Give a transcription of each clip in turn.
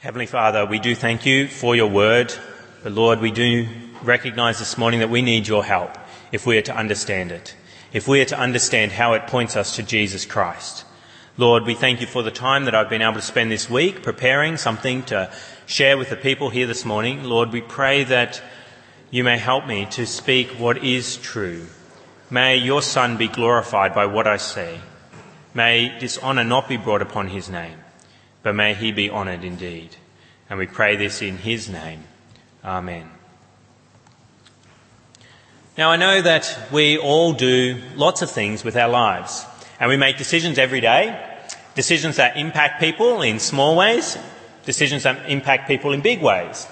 Heavenly Father, we do thank you for your word, but Lord, we do recognize this morning that we need your help if we are to understand it, if we are to understand how it points us to Jesus Christ. Lord, we thank you for the time that I've been able to spend this week preparing something to share with the people here this morning. Lord, we pray that you may help me to speak what is true. May your Son be glorified by what I say. May dishonour not be brought upon his name but may he be honoured indeed. And we pray this in his name. Amen. Now I know that we all do lots of things with our lives, and we make decisions every day, decisions that impact people in small ways, decisions that impact people in big ways.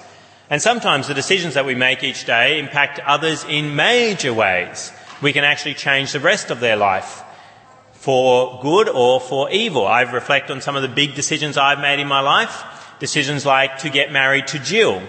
And sometimes the decisions that we make each day impact others in major ways. We can actually change the rest of their life for good or for evil. I reflect on some of the big decisions I've made in my life. Decisions like to get married to Jill.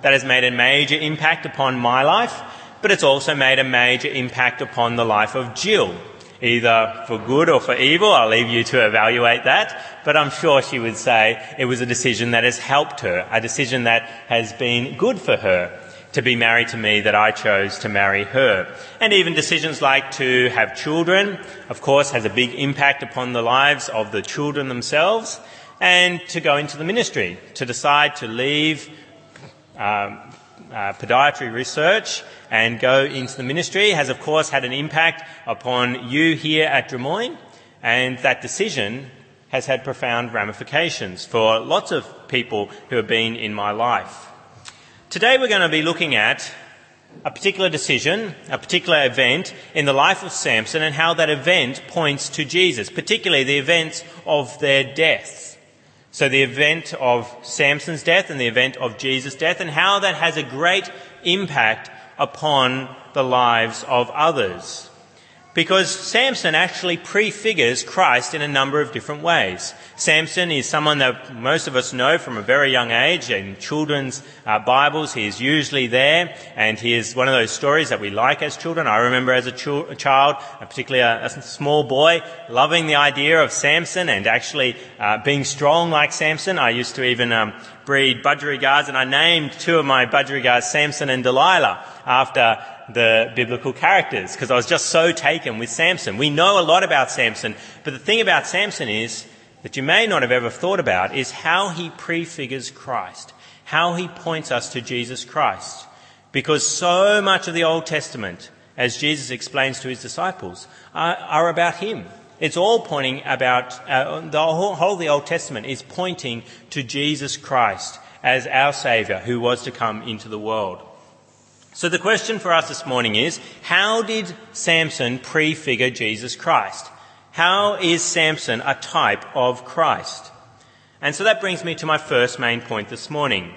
That has made a major impact upon my life, but it's also made a major impact upon the life of Jill. Either for good or for evil, I'll leave you to evaluate that, but I'm sure she would say it was a decision that has helped her, a decision that has been good for her to be married to me that I chose to marry her. And even decisions like to have children, of course, has a big impact upon the lives of the children themselves. And to go into the ministry, to decide to leave um, uh, podiatry research and go into the ministry has, of course, had an impact upon you here at Drummoyne. And that decision has had profound ramifications for lots of people who have been in my life. Today we're going to be looking at a particular decision, a particular event in the life of Samson and how that event points to Jesus, particularly the events of their death. So the event of Samson's death and the event of Jesus' death and how that has a great impact upon the lives of others. Because Samson actually prefigures Christ in a number of different ways. Samson is someone that most of us know from a very young age in children's uh, Bibles. He is usually there, and he is one of those stories that we like as children. I remember as a, ch- a child, particularly a, a, small boy, loving the idea of Samson and actually uh, being strong like Samson. I used to even um, breed budgerigars, and I named two of my budgerigars Samson and Delilah after the biblical characters because I was just so taken with Samson. We know a lot about Samson, but the thing about Samson is that you may not have ever thought about is how he prefigures Christ, how he points us to Jesus Christ. Because so much of the Old Testament, as Jesus explains to his disciples, are, are about him. It's all pointing about, uh, the whole, whole of the Old Testament is pointing to Jesus Christ as our Saviour who was to come into the world. So the question for us this morning is, how did Samson prefigure Jesus Christ? How is Samson a type of Christ? And so that brings me to my first main point this morning.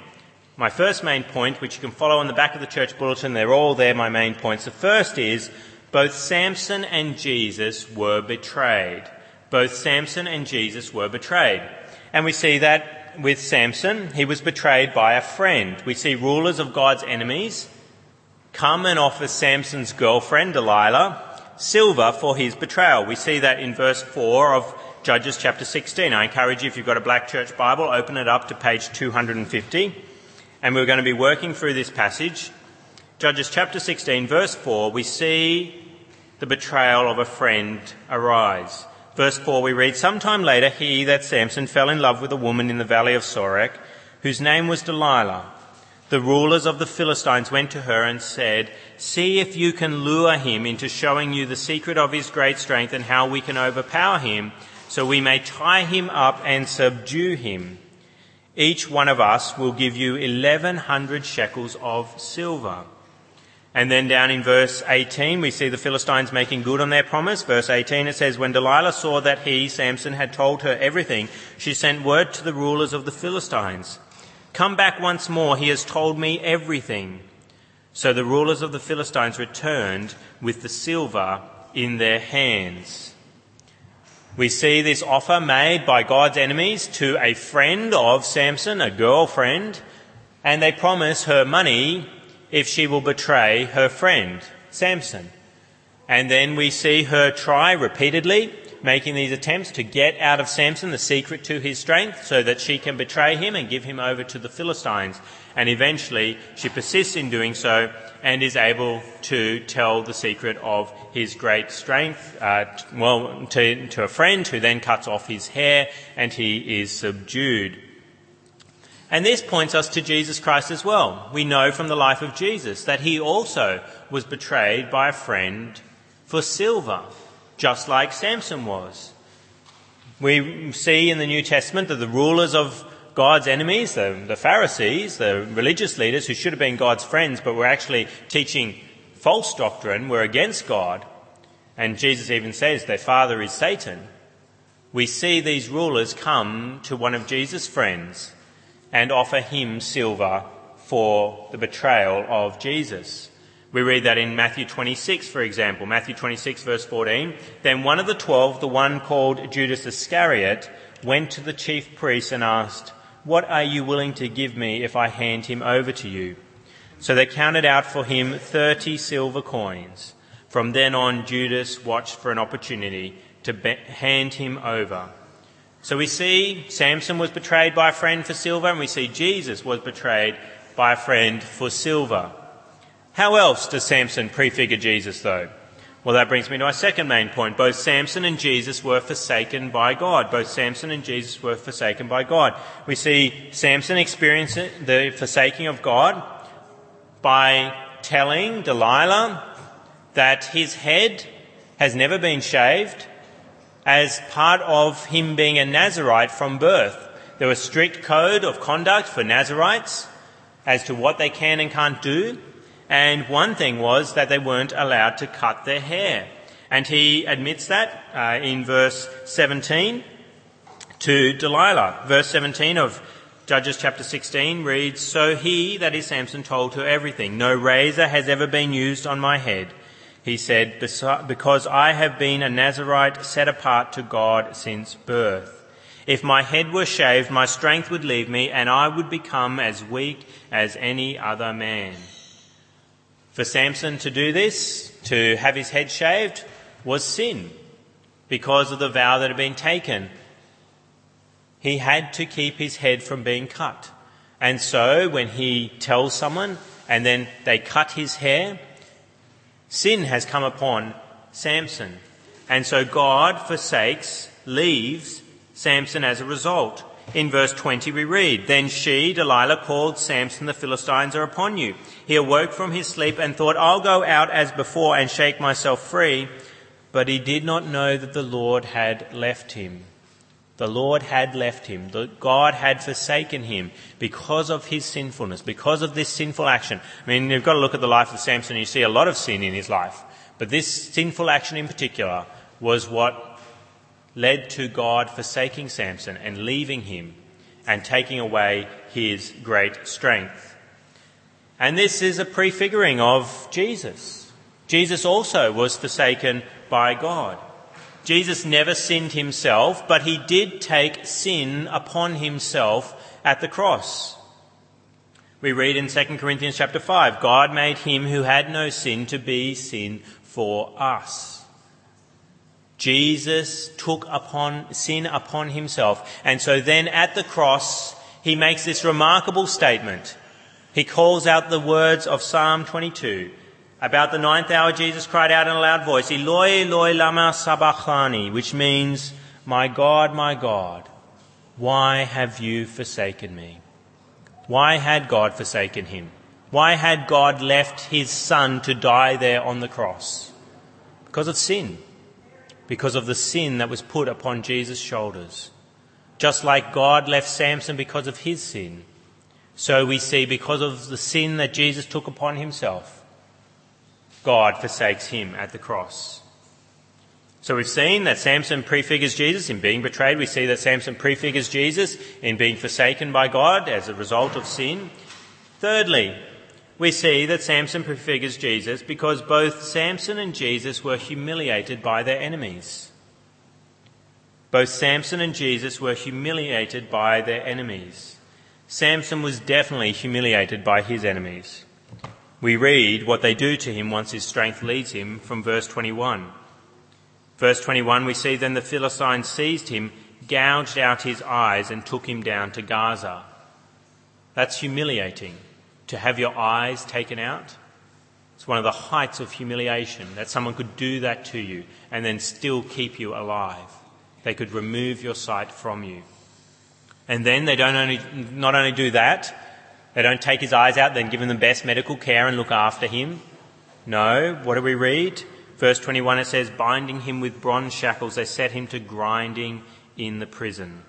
My first main point, which you can follow on the back of the church bulletin, they're all there, my main points. The first is, both Samson and Jesus were betrayed. Both Samson and Jesus were betrayed. And we see that with Samson, he was betrayed by a friend. We see rulers of God's enemies come and offer Samson's girlfriend, Delilah, silver for his betrayal. We see that in verse 4 of Judges chapter 16. I encourage you, if you've got a black church Bible, open it up to page 250. And we're going to be working through this passage. Judges chapter 16, verse 4, we see the betrayal of a friend arise. Verse 4, we read, Sometime later, he, that Samson, fell in love with a woman in the valley of Sorek, whose name was Delilah the rulers of the Philistines went to her and said, See if you can lure him into showing you the secret of his great strength and how we can overpower him, so we may tie him up and subdue him. Each one of us will give you 1100 shekels of silver. And then down in verse 18, we see the Philistines making good on their promise. Verse 18, it says, When Delilah saw that he, Samson, had told her everything, she sent word to the rulers of the Philistines. Come back once more, he has told me everything. So the rulers of the Philistines returned with the silver in their hands. We see this offer made by God's enemies to a friend of Samson, a girlfriend, and they promise her money if she will betray her friend, Samson. And then we see her try repeatedly making these attempts to get out of Samson the secret to his strength so that she can betray him and give him over to the Philistines. And eventually she persists in doing so and is able to tell the secret of his great strength, uh, well, to, to a friend who then cuts off his hair and he is subdued. And this points us to Jesus Christ as well. We know from the life of Jesus that he also was betrayed by a friend for silver, just like Samson was. We see in the New Testament that the rulers of God's enemies, the, the Pharisees, the religious leaders who should have been God's friends but were actually teaching false doctrine, were against God. And Jesus even says their father is Satan. We see these rulers come to one of Jesus' friends and offer him silver for the betrayal of Jesus. We read that in Matthew 26, for example. Matthew 26, verse 14. Then one of the twelve, the one called Judas Iscariot, went to the chief priests and asked, What are you willing to give me if I hand him over to you? So they counted out for him thirty silver coins. From then on, Judas watched for an opportunity to hand him over. So we see Samson was betrayed by a friend for silver, and we see Jesus was betrayed by a friend for silver. How else does Samson prefigure Jesus, though? Well, that brings me to my second main point. Both Samson and Jesus were forsaken by God. Both Samson and Jesus were forsaken by God. We see Samson experience the forsaking of God by telling Delilah that his head has never been shaved as part of him being a Nazarite from birth. There was strict code of conduct for Nazarites as to what they can and can't do. And one thing was that they weren't allowed to cut their hair. And he admits that uh, in verse 17 to Delilah. Verse 17 of Judges chapter 16 reads, So he, that is Samson, told her everything. No razor has ever been used on my head he said, Because I have been a Nazarite set apart to God since birth. If my head were shaved, my strength would leave me, and I would become as weak as any other man. For Samson to do this, to have his head shaved, was sin because of the vow that had been taken. He had to keep his head from being cut. And so when he tells someone and then they cut his hair, Sin has come upon Samson. And so God forsakes, leaves Samson as a result. In verse 20 we read, Then she, Delilah, called Samson, the Philistines are upon you. He awoke from his sleep and thought, I'll go out as before and shake myself free. But he did not know that the Lord had left him. The Lord had left him. The, God had forsaken him because of his sinfulness, because of this sinful action. I mean, you've got to look at the life of Samson you see a lot of sin in his life. But this sinful action in particular was what led to God forsaking Samson and leaving him and taking away his great strength. And this is a prefiguring of Jesus. Jesus also was forsaken by God. Jesus never sinned himself, but he did take sin upon himself at the cross. We read in 2 Corinthians chapter 5, God made him who had no sin to be sin for us. Jesus took upon sin upon himself. And so then at the cross, he makes this remarkable statement. He calls out the words of Psalm 22. About the ninth hour, Jesus cried out in a loud voice, Eloi, Eloi, lama sabachthani, which means, My God, my God, why have you forsaken me? Why had God forsaken him? Why had God left his son to die there on the cross? Because of sin. Because of the sin that was put upon Jesus' shoulders. Just like God left Samson because of his sin, so we see because of the sin that Jesus took upon himself, God forsakes him at the cross. So we've seen that Samson prefigures Jesus in being betrayed. We see that Samson prefigures Jesus in being forsaken by God as a result of sin. Thirdly, we see that Samson prefigures Jesus because both Samson and Jesus were humiliated by their enemies. Both Samson and Jesus were humiliated by their enemies. Samson was definitely humiliated by his enemies. We read what they do to him once his strength leaves him from verse 21. Verse 21, we see then the Philistines seized him, gouged out his eyes, and took him down to Gaza. That's humiliating to have your eyes taken out. It's one of the heights of humiliation that someone could do that to you and then still keep you alive. They could remove your sight from you. And then they don't only, not only do that, they don't take his eyes out, then give him the best medical care and look after him. No, what do we read? Verse 21 it says, binding him with bronze shackles, they set him to grinding in the prison.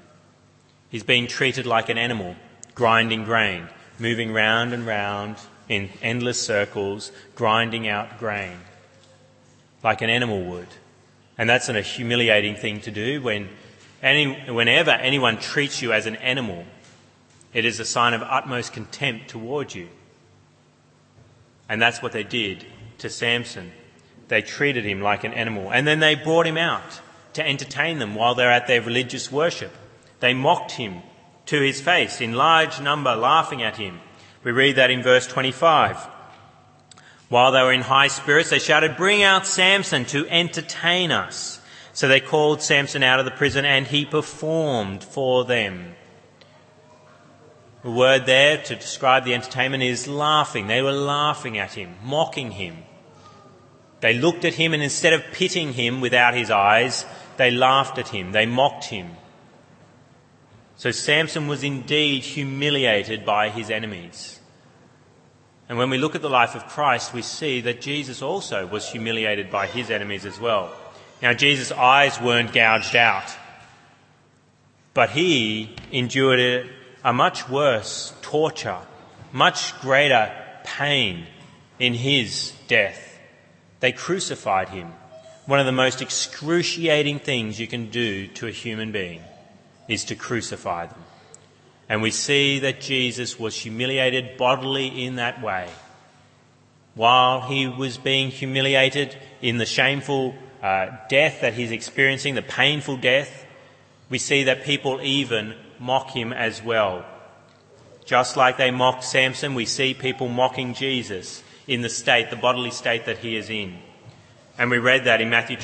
He's being treated like an animal, grinding grain, moving round and round in endless circles, grinding out grain, like an animal would. And that's a humiliating thing to do when any, whenever anyone treats you as an animal, it is a sign of utmost contempt towards you. And that's what they did to Samson. They treated him like an animal. And then they brought him out to entertain them while they're at their religious worship. They mocked him to his face in large number, laughing at him. We read that in verse 25. While they were in high spirits, they shouted, Bring out Samson to entertain us. So they called Samson out of the prison and he performed for them. The word there to describe the entertainment is laughing. They were laughing at him, mocking him. They looked at him and instead of pitying him without his eyes, they laughed at him. They mocked him. So Samson was indeed humiliated by his enemies. And when we look at the life of Christ, we see that Jesus also was humiliated by his enemies as well. Now, Jesus' eyes weren't gouged out, but he endured a much worse torture, much greater pain in his death. They crucified him. One of the most excruciating things you can do to a human being is to crucify them. And we see that Jesus was humiliated bodily in that way. While he was being humiliated in the shameful uh, death that he's experiencing, the painful death, we see that people even mock him as well. Just like they mocked Samson, we see people mocking Jesus in the state, the bodily state that he is in. And we read that in Matthew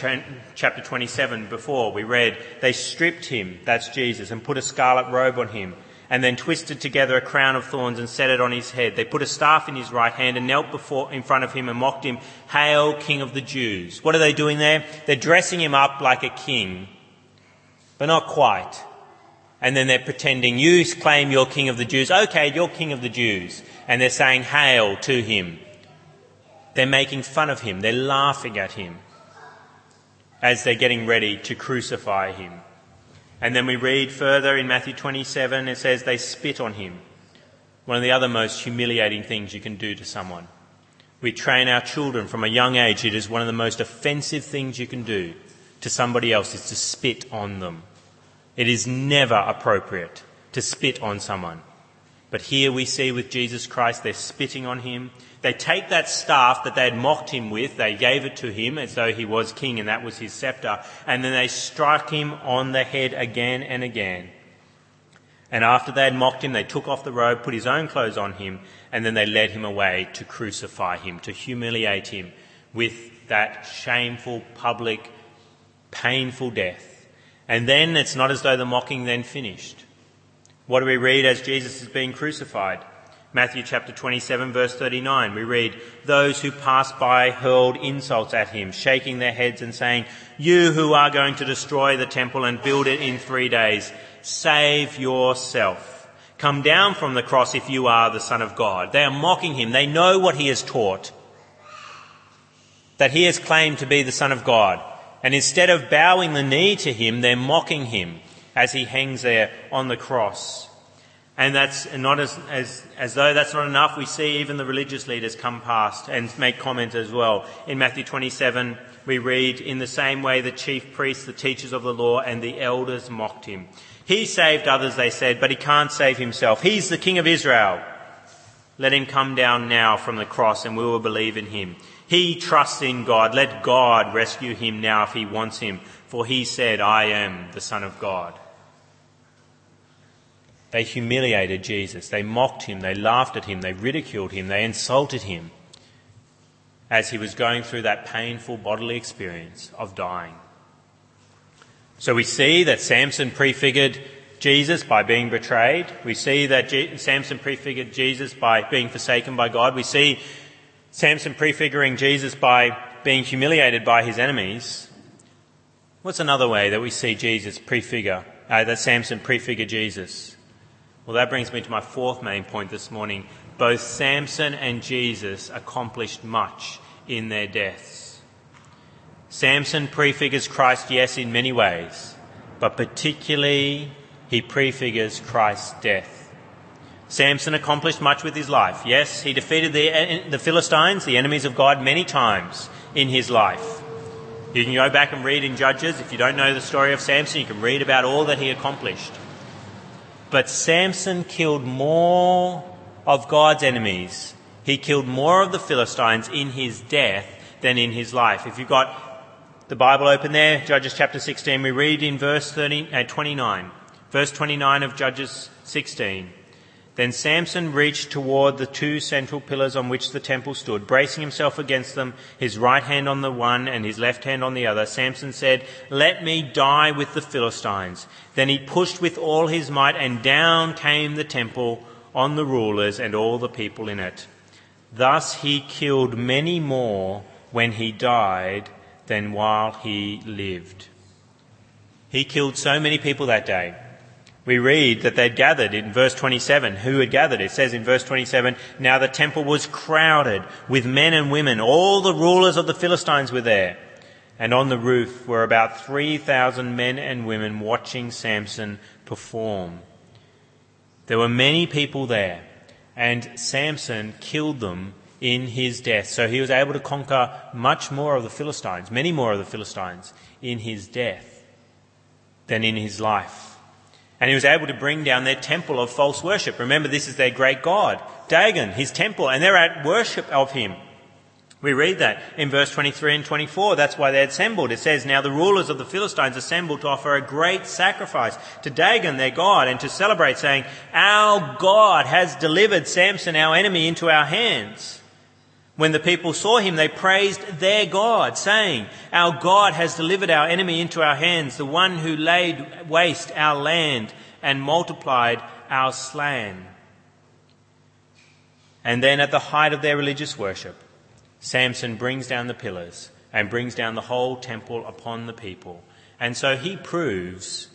chapter 27 before. We read, they stripped him, that's Jesus, and put a scarlet robe on him, and then twisted together a crown of thorns and set it on his head. They put a staff in his right hand and knelt before, in front of him and mocked him, Hail, King of the Jews. What are they doing there? They're dressing him up like a king, but not quite. And then they're pretending, you claim you're King of the Jews. Okay, you're King of the Jews. And they're saying hail to him. They're making fun of him. They're laughing at him as they're getting ready to crucify him. And then we read further in Matthew 27, it says they spit on him. One of the other most humiliating things you can do to someone. We train our children from a young age. It is one of the most offensive things you can do to somebody else is to spit on them. It is never appropriate to spit on someone. But here we see with Jesus Christ, they're spitting on him. They take that staff that they had mocked him with, they gave it to him as though he was king and that was his scepter, and then they struck him on the head again and again. And after they had mocked him, they took off the robe, put his own clothes on him, and then they led him away to crucify him, to humiliate him with that shameful, public, painful death. And then it's not as though the mocking then finished. What do we read as Jesus is being crucified? Matthew chapter 27 verse 39, we read, Those who passed by hurled insults at him, shaking their heads and saying, You who are going to destroy the temple and build it in three days, save yourself. Come down from the cross if you are the Son of God. They are mocking him. They know what he has taught. That he has claimed to be the Son of God. And instead of bowing the knee to him, they're mocking him as he hangs there on the cross. And that's not as, as, as though that's not enough. We see even the religious leaders come past and make comment as well. In Matthew 27, we read, in the same way the chief priests, the teachers of the law, and the elders mocked him. He saved others, they said, but he can't save himself. He's the king of Israel. Let him come down now from the cross and we will believe in him. He trusts in God. Let God rescue him now if he wants him. For he said, I am the son of God. They humiliated Jesus. They mocked him. They laughed at him. They ridiculed him. They insulted him as he was going through that painful bodily experience of dying. So we see that Samson prefigured Jesus by being betrayed. We see that Je- Samson prefigured Jesus by being forsaken by God. We see Samson prefiguring Jesus by being humiliated by his enemies. What's another way that we see Jesus prefigure, uh, that Samson prefigured Jesus? Well, that brings me to my fourth main point this morning. Both Samson and Jesus accomplished much in their deaths. Samson prefigures Christ, yes, in many ways, but particularly he prefigures Christ's death. Samson accomplished much with his life. Yes, he defeated the, the Philistines, the enemies of God, many times in his life. You can go back and read in Judges. If you don't know the story of Samson, you can read about all that he accomplished. But Samson killed more of God's enemies. He killed more of the Philistines in his death than in his life. If you've got the Bible open there, Judges chapter 16, we read in verse 30, uh, 29. Verse 29 of Judges 16. Then Samson reached toward the two central pillars on which the temple stood, bracing himself against them, his right hand on the one and his left hand on the other. Samson said, Let me die with the Philistines. Then he pushed with all his might, and down came the temple on the rulers and all the people in it. Thus he killed many more when he died than while he lived. He killed so many people that day we read that they'd gathered in verse 27. Who had gathered? It says in verse 27, now the temple was crowded with men and women. All the rulers of the Philistines were there. And on the roof were about 3,000 men and women watching Samson perform. There were many people there, and Samson killed them in his death. So he was able to conquer much more of the Philistines, many more of the Philistines, in his death than in his life. And he was able to bring down their temple of false worship. Remember, this is their great god, Dagon, his temple, and they're at worship of him. We read that in verse 23 and 24. That's why they assembled. It says, Now the rulers of the Philistines assembled to offer a great sacrifice to Dagon, their God, and to celebrate, saying, Our God has delivered Samson, our enemy, into our hands. When the people saw him, they praised their God, saying, Our God has delivered our enemy into our hands, the one who laid waste our land and multiplied our slain. And then at the height of their religious worship, Samson brings down the pillars and brings down the whole temple upon the people. And so he proves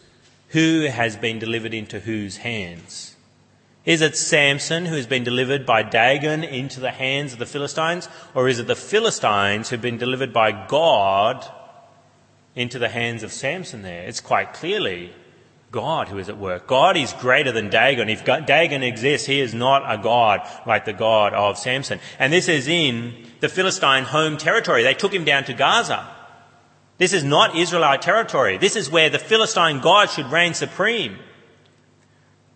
who has been delivered into whose hands. Is it Samson who has been delivered by Dagon into the hands of the Philistines? Or is it the Philistines who've been delivered by God into the hands of Samson there? It's quite clearly God who is at work. God is greater than Dagon. If Dagon exists, he is not a God like the God of Samson. And this is in the Philistine home territory. They took him down to Gaza. This is not Israelite territory. This is where the Philistine God should reign supreme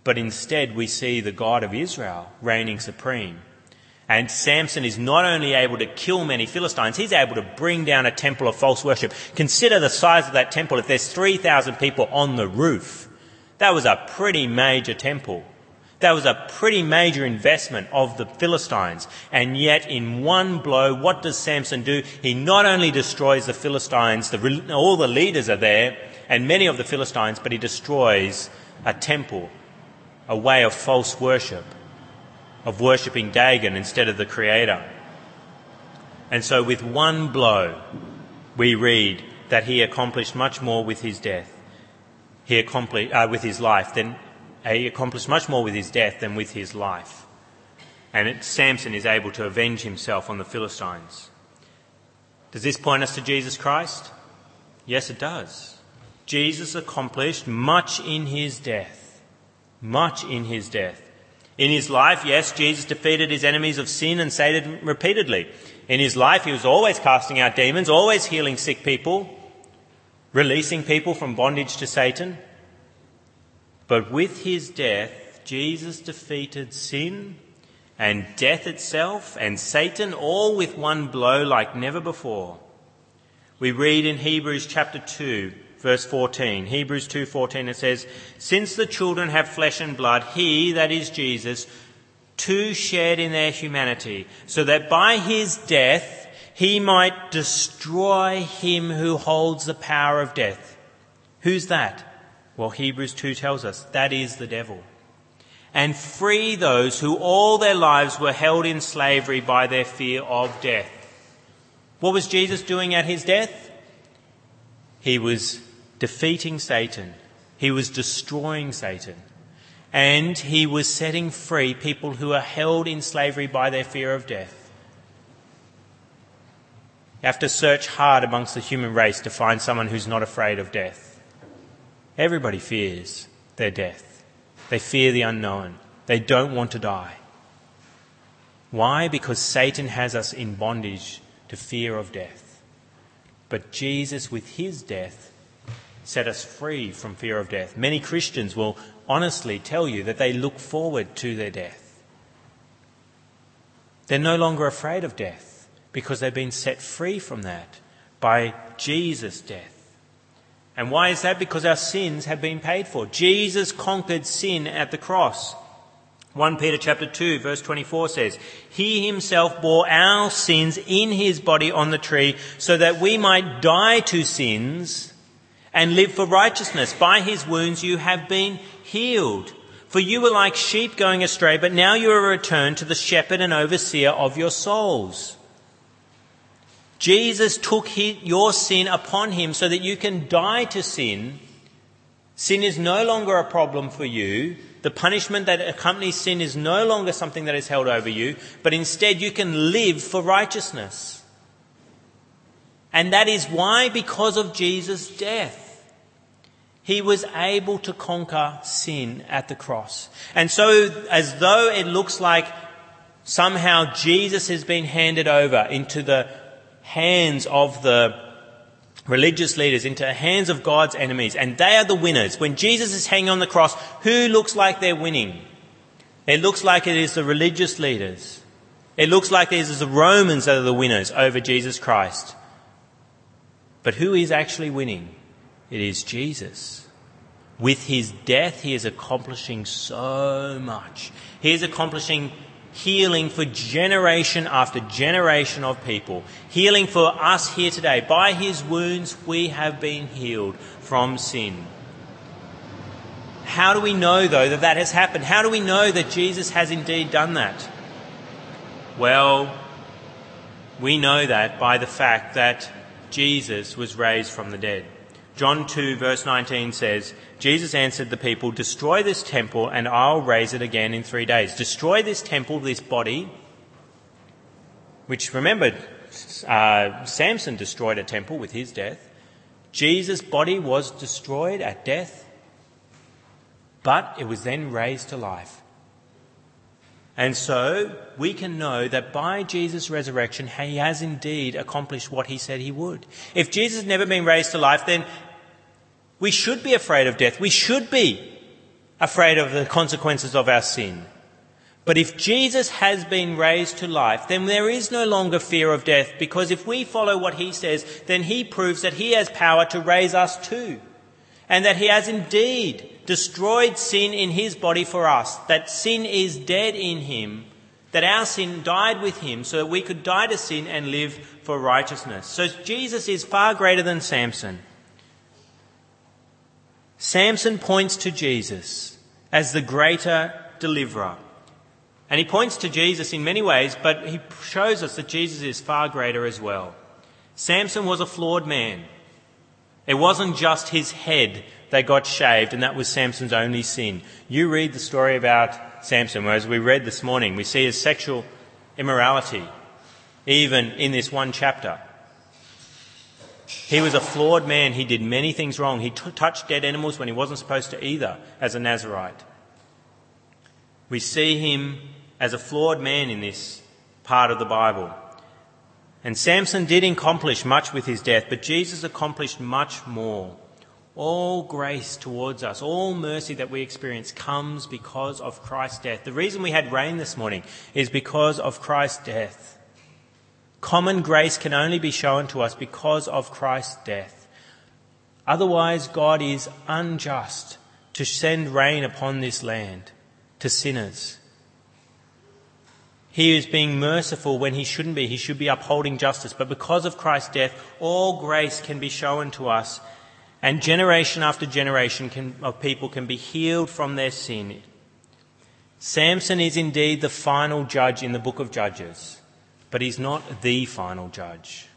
but instead we see the God of Israel reigning supreme. And Samson is not only able to kill many Philistines, he's able to bring down a temple of false worship. Consider the size of that temple. If there's 3,000 people on the roof, that was a pretty major temple. That was a pretty major investment of the Philistines. And yet, in one blow, what does Samson do? He not only destroys the Philistines, the, all the leaders are there, and many of the Philistines, but he destroys a temple a way of false worship, of worshipping Dagon instead of the Creator. And so, with one blow, we read that he accomplished much more with his death. He accomplished uh, with his life than uh, he accomplished much more with his death than with his life. And it, Samson is able to avenge himself on the Philistines. Does this point us to Jesus Christ? Yes, it does. Jesus accomplished much in his death much in his death. In his life, yes, Jesus defeated his enemies of sin and Satan repeatedly. In his life, he was always casting out demons, always healing sick people, releasing people from bondage to Satan. But with his death, Jesus defeated sin and death itself and Satan all with one blow like never before. We read in Hebrews chapter 2 verse 14. Hebrews 2:14 it says, "Since the children have flesh and blood, he that is Jesus too shared in their humanity, so that by his death he might destroy him who holds the power of death, Who's that? Well, Hebrews 2 tells us that is the devil. And free those who all their lives were held in slavery by their fear of death. What was Jesus doing at his death? He was defeating Satan. He was destroying Satan. And he was setting free people who are held in slavery by their fear of death. You have to search hard amongst the human race to find someone who's not afraid of death. Everybody fears their death. They fear the unknown. They don't want to die. Why? Because Satan has us in bondage to fear of death. But Jesus, with his death, set us free from fear of death. Many Christians will honestly tell you that they look forward to their death. They're no longer afraid of death because they've been set free from that by Jesus' death. And why is that? Because our sins have been paid for. Jesus conquered sin at the cross. 1 Peter chapter 2 verse 24 says, He himself bore our sins in his body on the tree so that we might die to sins and live for righteousness. By his wounds you have been healed. For you were like sheep going astray, but now you are returned to the shepherd and overseer of your souls. Jesus took your sin upon him so that you can die to sin. Sin is no longer a problem for you. The punishment that accompanies sin is no longer something that is held over you, but instead you can live for righteousness. And that is why, because of Jesus' death, he was able to conquer sin at the cross. And so, as though it looks like somehow Jesus has been handed over into the hands of the religious leaders, into the hands of God's enemies, and they are the winners. When Jesus is hanging on the cross, who looks like they're winning? It looks like it is the religious leaders. It looks like it is the Romans that are the winners over Jesus Christ. But who is actually winning? It is Jesus. With his death, he is accomplishing so much. He is accomplishing healing for generation after generation of people. Healing for us here today. By his wounds, we have been healed from sin. How do we know, though, that that has happened? How do we know that Jesus has indeed done that? Well, we know that by the fact that Jesus was raised from the dead. John 2 verse 19 says, Jesus answered the people, Destroy this temple and I'll raise it again in three days. Destroy this temple, this body, which remember, uh, Samson destroyed a temple with his death. Jesus' body was destroyed at death, but it was then raised to life. And so we can know that by Jesus' resurrection, he has indeed accomplished what he said he would. If Jesus had never been raised to life, then we should be afraid of death. We should be afraid of the consequences of our sin. But if Jesus has been raised to life, then there is no longer fear of death because if we follow what he says, then he proves that he has power to raise us too. And that he has indeed destroyed sin in his body for us, that sin is dead in him, that our sin died with him so that we could die to sin and live for righteousness. So Jesus is far greater than Samson. Samson points to Jesus as the greater deliverer. And he points to Jesus in many ways, but he shows us that Jesus is far greater as well. Samson was a flawed man. It wasn't just his head that got shaved, and that was Samson's only sin. You read the story about Samson, whereas we read this morning, we see his sexual immorality, even in this one chapter. He was a flawed man. He did many things wrong. He t- touched dead animals when he wasn't supposed to either, as a Nazarite. We see him as a flawed man in this part of the Bible. And Samson did accomplish much with his death, but Jesus accomplished much more. All grace towards us, all mercy that we experience comes because of Christ's death. The reason we had rain this morning is because of Christ's death. Common grace can only be shown to us because of Christ's death. Otherwise, God is unjust to send rain upon this land to sinners. He is being merciful when he shouldn't be. He should be upholding justice. But because of Christ's death, all grace can be shown to us And generation after generation can, of people can be healed from their sin. Samson is indeed the final judge in the book of Judges, but he's not the final judge.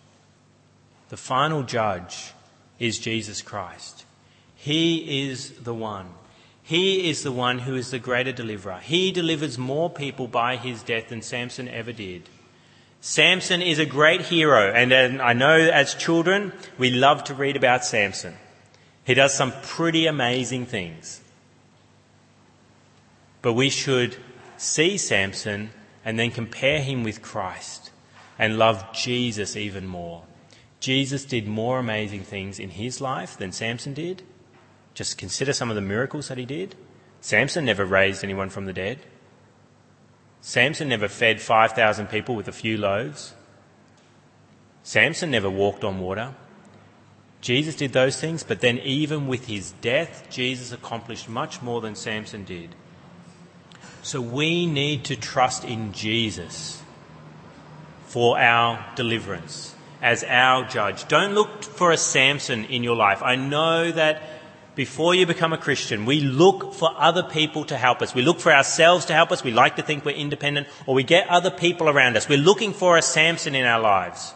The final judge is Jesus Christ. He is the one. He is the one who is the greater deliverer. He delivers more people by his death than Samson ever did. Samson is a great hero, and I know as children we love to read about Samson. He does some pretty amazing things. But we should see Samson and then compare him with Christ and love Jesus even more. Jesus did more amazing things in his life than Samson did. Just consider some of the miracles that he did. Samson never raised anyone from the dead. Samson never fed 5,000 people with a few loaves. Samson never walked on water. Jesus did those things, but then even with his death, Jesus accomplished much more than Samson did. So we need to trust in Jesus for our deliverance as our judge. Don't look for a Samson in your life. I know that before you become a Christian, we look for other people to help us. We look for ourselves to help us. We like to think we're independent, or we get other people around us. We're looking for a Samson in our lives.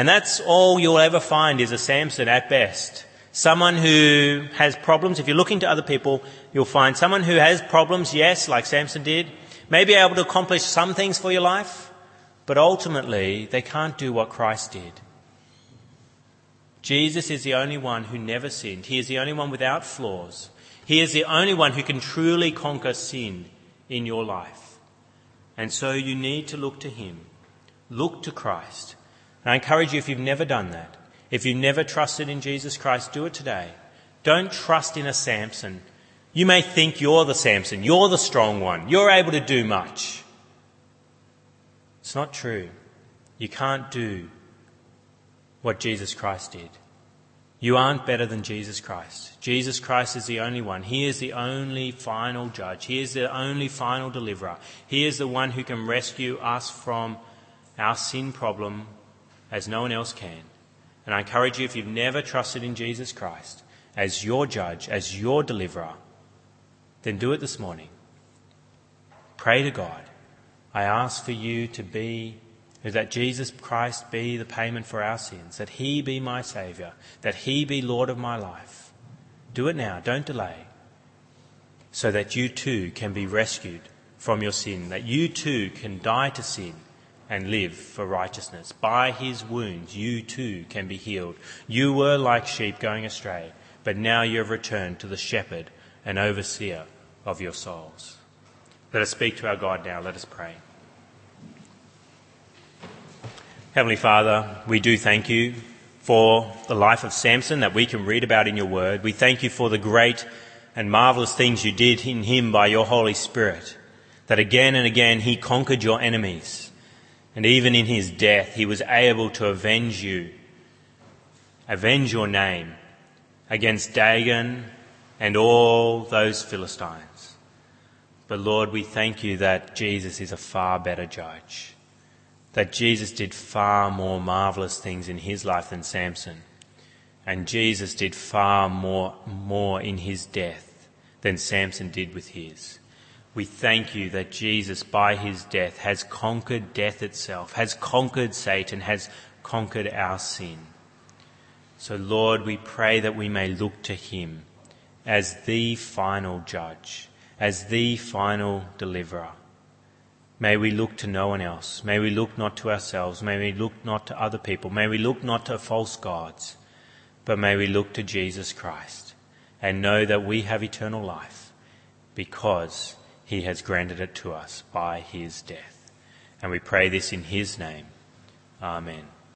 And that's all you'll ever find is a Samson at best. Someone who has problems. If you're looking to other people, you'll find someone who has problems, yes, like Samson did, may be able to accomplish some things for your life, but ultimately they can't do what Christ did. Jesus is the only one who never sinned. He is the only one without flaws. He is the only one who can truly conquer sin in your life. And so you need to look to Him. Look to Christ. And I encourage you, if you've never done that, if you've never trusted in Jesus Christ, do it today. Don't trust in a Samson. You may think you're the Samson, you're the strong one, you're able to do much. It's not true. You can't do what Jesus Christ did. You aren't better than Jesus Christ. Jesus Christ is the only one. He is the only final judge. He is the only final deliverer. He is the one who can rescue us from our sin problem as no one else can. And I encourage you, if you've never trusted in Jesus Christ as your judge, as your deliverer, then do it this morning. Pray to God. I ask for you to be that Jesus Christ be the payment for our sins, that He be my Saviour, that He be Lord of my life. Do it now, don't delay, so that you too can be rescued from your sin, that you too can die to sin and live for righteousness. By His wounds, you too can be healed. You were like sheep going astray, but now you have returned to the shepherd and overseer of your souls. Let us speak to our God now. Let us pray. Heavenly Father, we do thank you for the life of Samson that we can read about in your word. We thank you for the great and marvelous things you did in him by your Holy Spirit, that again and again he conquered your enemies. And even in his death, he was able to avenge you, avenge your name against Dagon and all those Philistines. But Lord, we thank you that Jesus is a far better judge that Jesus did far more marvelous things in his life than Samson. And Jesus did far more, more in his death than Samson did with his. We thank you that Jesus, by his death, has conquered death itself, has conquered Satan, has conquered our sin. So, Lord, we pray that we may look to him as the final judge, as the final deliverer. May we look to no one else. May we look not to ourselves. May we look not to other people. May we look not to false gods. But may we look to Jesus Christ and know that we have eternal life because he has granted it to us by his death. And we pray this in his name. Amen.